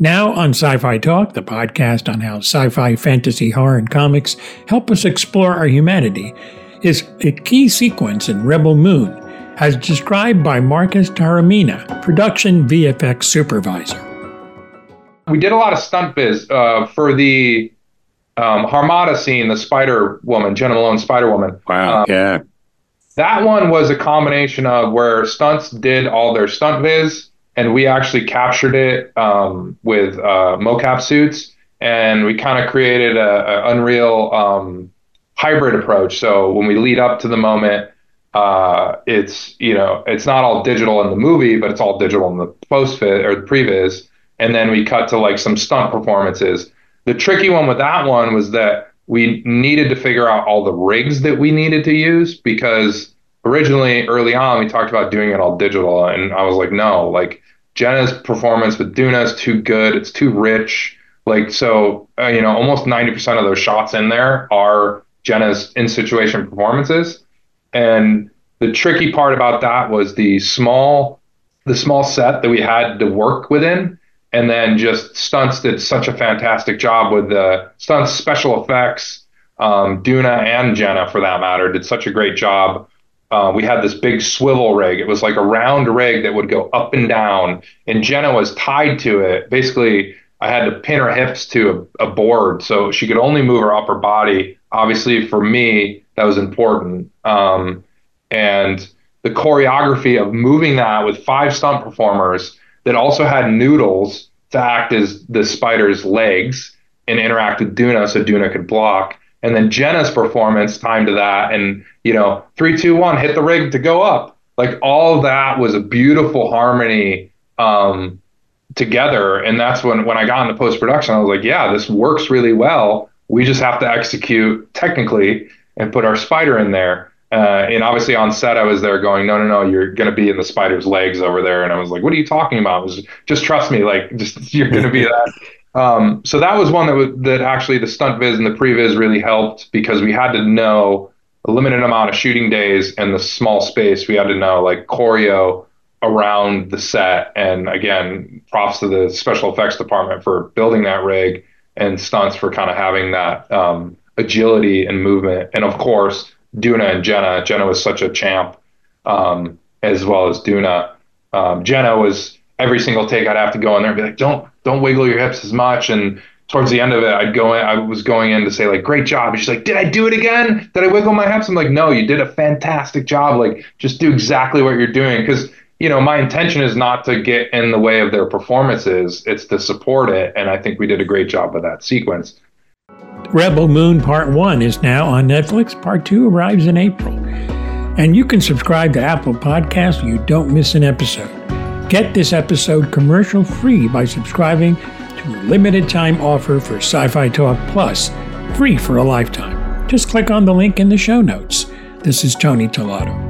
Now on Sci Fi Talk, the podcast on how sci fi, fantasy, horror, and comics help us explore our humanity, is a key sequence in Rebel Moon, as described by Marcus Taormina, production VFX supervisor. We did a lot of stunt viz uh, for the um, Harmada scene, the Spider Woman, Jena Malone Spider Woman. Wow, um, yeah. That one was a combination of where stunts did all their stunt viz and we actually captured it um, with uh, mocap suits, and we kind of created a, a Unreal um, hybrid approach. So when we lead up to the moment, uh, it's you know it's not all digital in the movie, but it's all digital in the postvis or the previs, and then we cut to like some stunt performances. The tricky one with that one was that we needed to figure out all the rigs that we needed to use because originally early on we talked about doing it all digital and i was like no like Jena's performance with Doona is too good. It's too rich. Like so, uh, you know, almost ninety percent of those shots in there are Jena's in situation performances. And the tricky part about that was the small, the small set that we had to work within, and then just stunts did such a fantastic job with the stunts, special effects. Um, Doona and Jena, for that matter, did such a great job uh, we had this big swivel rig. It was like a round rig that would go up and down, and Jena was tied to it. Basically, I had to pin her hips to a, a board so she could only move her upper body. Obviously, for me, that was important. Um, and the choreography of moving that with five stunt performers that also had noodles to act as the spider's legs and interact with Doona so Doona could block and then Jena's performance timed to that, and you know, three, two, one, hit the rig to go up. Like all that was a beautiful harmony um, together, and that's when when I got into post production, I was like, yeah, this works really well. We just have to execute technically and put our spider in there. Uh, and obviously on set, I was there going, no, no, no, you're going to be in the spider's legs over there. And I was like, what are you talking about? Was just trust me, like just you're going to be that. Um, so that was one that was, that actually the stunt viz and the previs really helped because we had to know a limited amount of shooting days and the small space. We had to know like choreo around the set. And again, props to the special effects department for building that rig and stunts for kind of having that um, agility and movement. And of course, Doona and Jena. Jena was such a champ, um, as well as Doona. Um, Jena was every single take I'd have to go in there and be like, don't don't wiggle your hips as much. And towards the end of it, I'd go in, I was going in to say like, great job. And she's like, did I do it again? Did I wiggle my hips? I'm like, no, you did a fantastic job. Like, just do exactly what you're doing. Cause you know, my intention is not to get in the way of their performances. It's to support it. And I think we did a great job with that sequence. Rebel Moon Part 1 is now on Netflix. Part 2 arrives in April. And you can subscribe to Apple Podcasts so you don't miss an episode. Get this episode commercial free by subscribing to a limited time offer for Sci Fi Talk Plus, free for a lifetime. Just click on the link in the show notes. This is Tony Tellado.